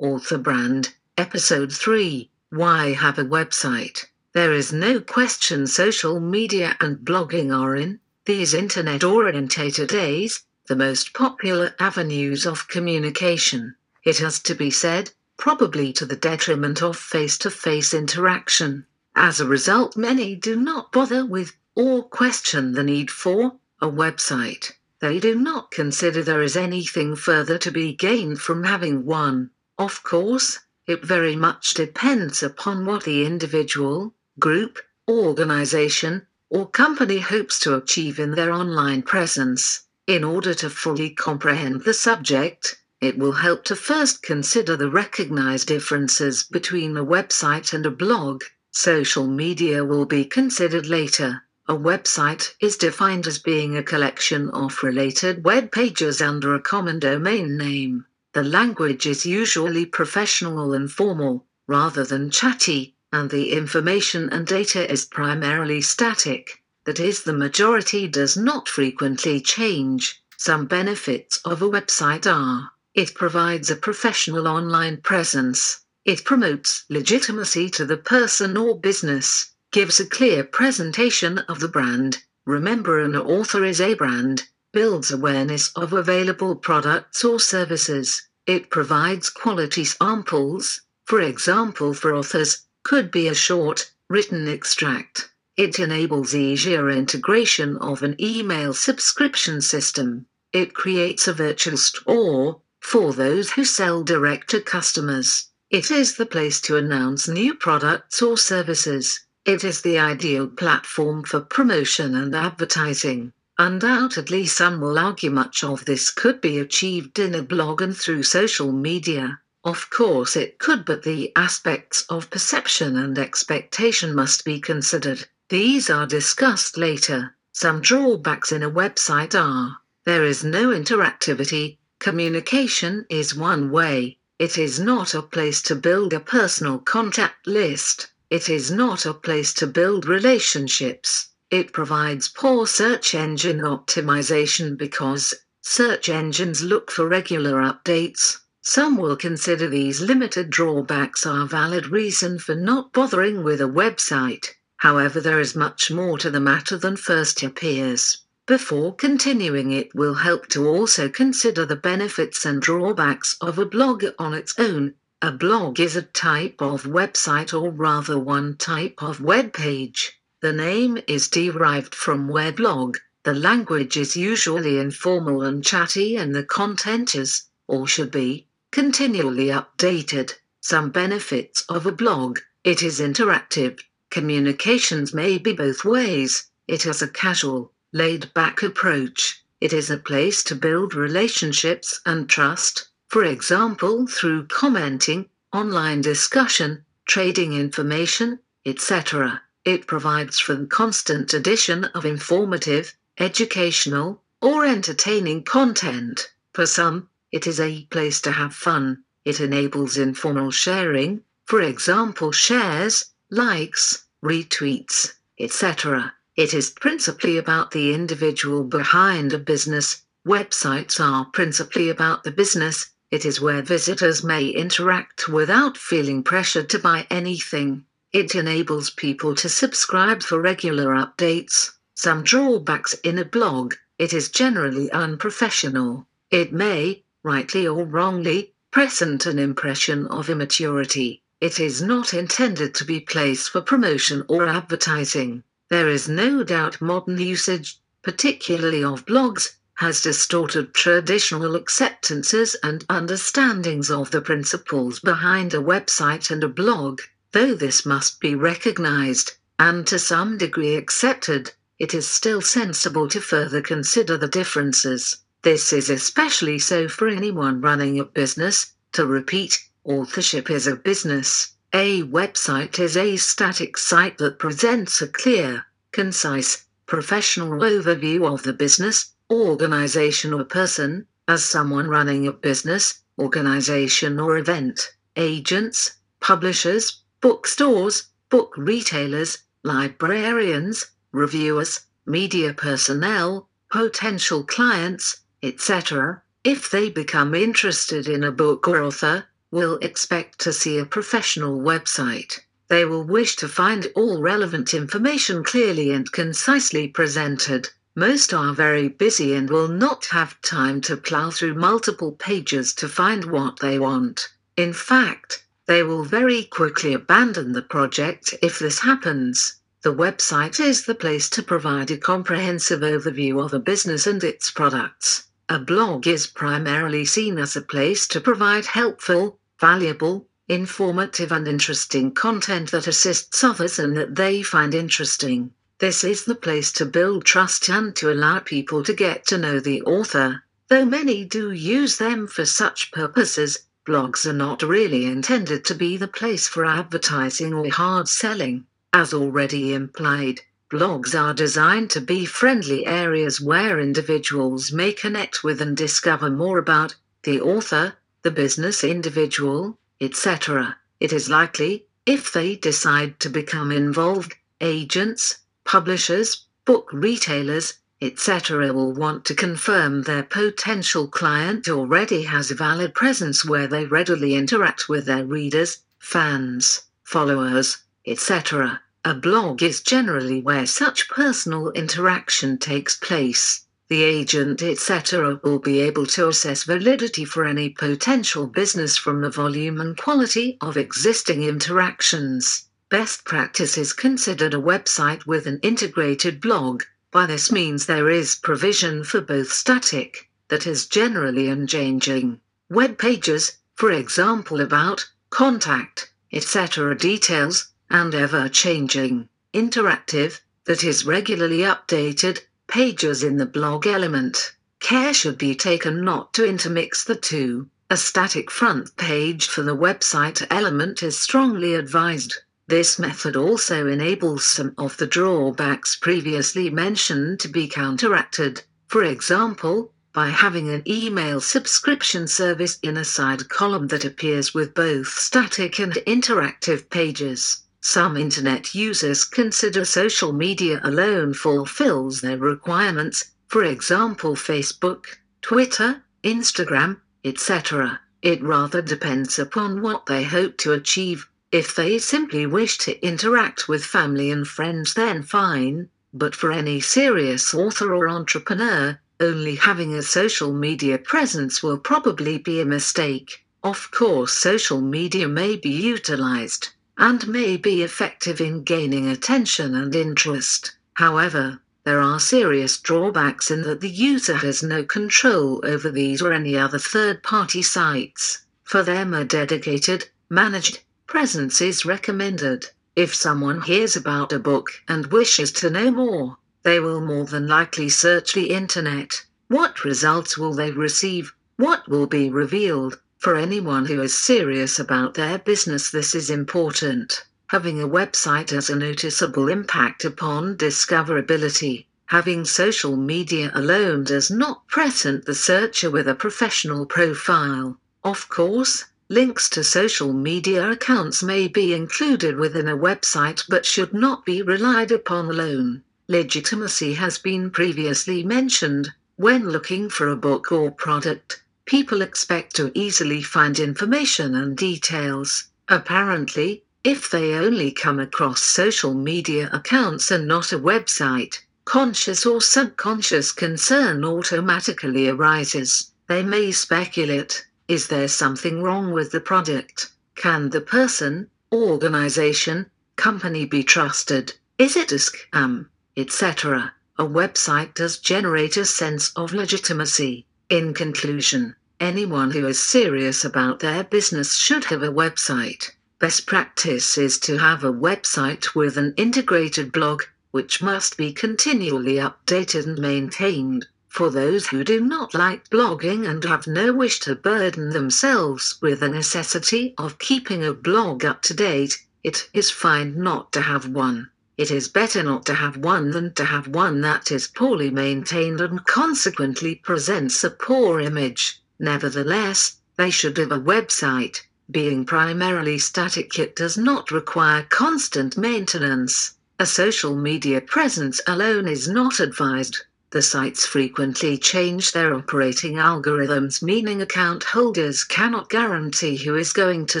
Author Brand, Episode 3 Why Have a Website? There is no question social media and blogging are in these internet orientated days the most popular avenues of communication. It has to be said, probably to the detriment of face to face interaction. As a result, many do not bother with or question the need for a website. They do not consider there is anything further to be gained from having one. Of course, it very much depends upon what the individual, group, organization, or company hopes to achieve in their online presence. In order to fully comprehend the subject, it will help to first consider the recognized differences between a website and a blog. Social media will be considered later. A website is defined as being a collection of related web pages under a common domain name. The language is usually professional and formal, rather than chatty, and the information and data is primarily static. That is, the majority does not frequently change. Some benefits of a website are it provides a professional online presence, it promotes legitimacy to the person or business, gives a clear presentation of the brand. Remember, an author is a brand, builds awareness of available products or services. It provides quality samples, for example, for authors, could be a short, written extract. It enables easier integration of an email subscription system. It creates a virtual store for those who sell direct to customers. It is the place to announce new products or services. It is the ideal platform for promotion and advertising. Undoubtedly, some will argue much of this could be achieved in a blog and through social media. Of course, it could, but the aspects of perception and expectation must be considered. These are discussed later. Some drawbacks in a website are there is no interactivity, communication is one way, it is not a place to build a personal contact list, it is not a place to build relationships. It provides poor search engine optimization because search engines look for regular updates. Some will consider these limited drawbacks are valid reason for not bothering with a website. However, there is much more to the matter than first appears. Before continuing, it will help to also consider the benefits and drawbacks of a blog on its own. A blog is a type of website, or rather, one type of web page. The name is derived from weblog. The language is usually informal and chatty, and the content is, or should be, continually updated. Some benefits of a blog it is interactive. Communications may be both ways. It has a casual, laid back approach. It is a place to build relationships and trust, for example, through commenting, online discussion, trading information, etc. It provides for the constant addition of informative, educational, or entertaining content. For some, it is a place to have fun. It enables informal sharing, for example, shares, likes, retweets, etc. It is principally about the individual behind a business. Websites are principally about the business. It is where visitors may interact without feeling pressured to buy anything. It enables people to subscribe for regular updates. Some drawbacks in a blog it is generally unprofessional. It may, rightly or wrongly, present an impression of immaturity. It is not intended to be placed for promotion or advertising. There is no doubt modern usage, particularly of blogs, has distorted traditional acceptances and understandings of the principles behind a website and a blog. Though this must be recognized and to some degree accepted, it is still sensible to further consider the differences. This is especially so for anyone running a business. To repeat, authorship is a business. A website is a static site that presents a clear, concise, professional overview of the business, organization, or person, as someone running a business, organization, or event. Agents, publishers, bookstores, book retailers, librarians, reviewers, media personnel, potential clients, etc. If they become interested in a book or author, will expect to see a professional website. They will wish to find all relevant information clearly and concisely presented. Most are very busy and will not have time to plow through multiple pages to find what they want. In fact, they will very quickly abandon the project if this happens. The website is the place to provide a comprehensive overview of a business and its products. A blog is primarily seen as a place to provide helpful, valuable, informative, and interesting content that assists others and that they find interesting. This is the place to build trust and to allow people to get to know the author. Though many do use them for such purposes, blogs are not really intended to be the place for advertising or hard selling. As already implied, blogs are designed to be friendly areas where individuals may connect with and discover more about the author, the business individual, etc. It is likely, if they decide to become involved, agents, publishers, book retailers, etc., will want to confirm their potential client already has a valid presence where they readily interact with their readers, fans, followers, etc. A blog is generally where such personal interaction takes place. The agent, etc., will be able to assess validity for any potential business from the volume and quality of existing interactions. Best practice is considered a website with an integrated blog. By this means there is provision for both static, that is generally unchanging, web pages, for example about, contact, etc. details, and ever changing, interactive, that is regularly updated, pages in the blog element. Care should be taken not to intermix the two. A static front page for the website element is strongly advised. This method also enables some of the drawbacks previously mentioned to be counteracted. For example, by having an email subscription service in a side column that appears with both static and interactive pages. Some internet users consider social media alone fulfills their requirements, for example, Facebook, Twitter, Instagram, etc. It rather depends upon what they hope to achieve. If they simply wish to interact with family and friends, then fine, but for any serious author or entrepreneur, only having a social media presence will probably be a mistake. Of course, social media may be utilized and may be effective in gaining attention and interest. However, there are serious drawbacks in that the user has no control over these or any other third party sites. For them, a dedicated, managed presence is recommended. If someone hears about a book and wishes to know more, they will more than likely search the internet. What results will they receive? What will be revealed? For anyone who is serious about their business, this is important. Having a website has a noticeable impact upon discoverability. Having social media alone does not present the searcher with a professional profile. Of course, links to social media accounts may be included within a website but should not be relied upon alone. Legitimacy has been previously mentioned when looking for a book or product people expect to easily find information and details. Apparently, if they only come across social media accounts and not a website, conscious or subconscious concern automatically arises. They may speculate is there something wrong with the product? Can the person, organization, company be trusted? Is it a scam? Etc. A website does generate a sense of legitimacy. In conclusion, anyone who is serious about their business should have a website. Best practice is to have a website with an integrated blog, which must be continually updated and maintained. For those who do not like blogging and have no wish to burden themselves with the necessity of keeping a blog up to date, it is fine not to have one. It is better not to have one than to have one that is poorly maintained and consequently presents a poor image. Nevertheless, they should have a website. Being primarily static, it does not require constant maintenance. A social media presence alone is not advised. The sites frequently change their operating algorithms, meaning account holders cannot guarantee who is going to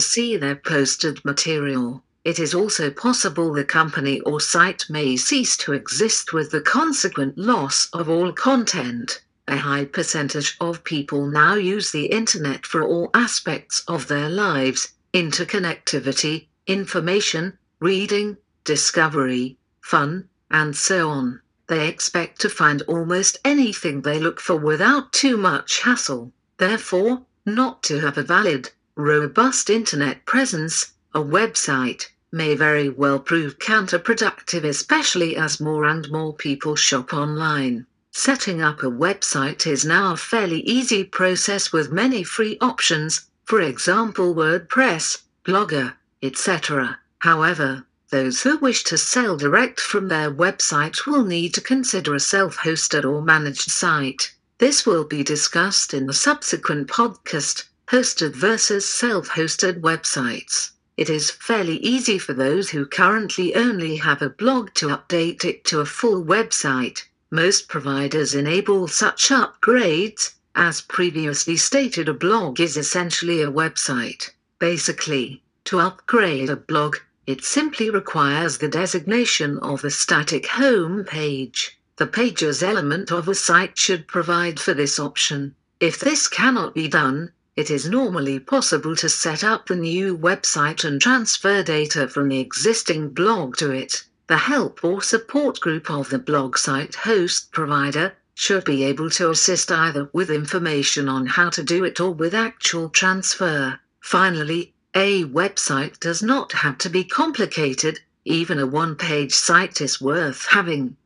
see their posted material. It is also possible the company or site may cease to exist with the consequent loss of all content. A high percentage of people now use the internet for all aspects of their lives interconnectivity, information, reading, discovery, fun, and so on. They expect to find almost anything they look for without too much hassle. Therefore, not to have a valid, robust internet presence, a website, may very well prove counterproductive, especially as more and more people shop online. Setting up a website is now a fairly easy process with many free options, for example, WordPress, Blogger, etc. However, those who wish to sell direct from their website will need to consider a self hosted or managed site. This will be discussed in the subsequent podcast Hosted versus self hosted websites. It is fairly easy for those who currently only have a blog to update it to a full website. Most providers enable such upgrades. As previously stated, a blog is essentially a website. Basically, to upgrade a blog, it simply requires the designation of a static home page. The pages element of a site should provide for this option. If this cannot be done, it is normally possible to set up the new website and transfer data from the existing blog to it. The help or support group of the blog site host provider should be able to assist either with information on how to do it or with actual transfer. Finally, a website does not have to be complicated, even a one page site is worth having.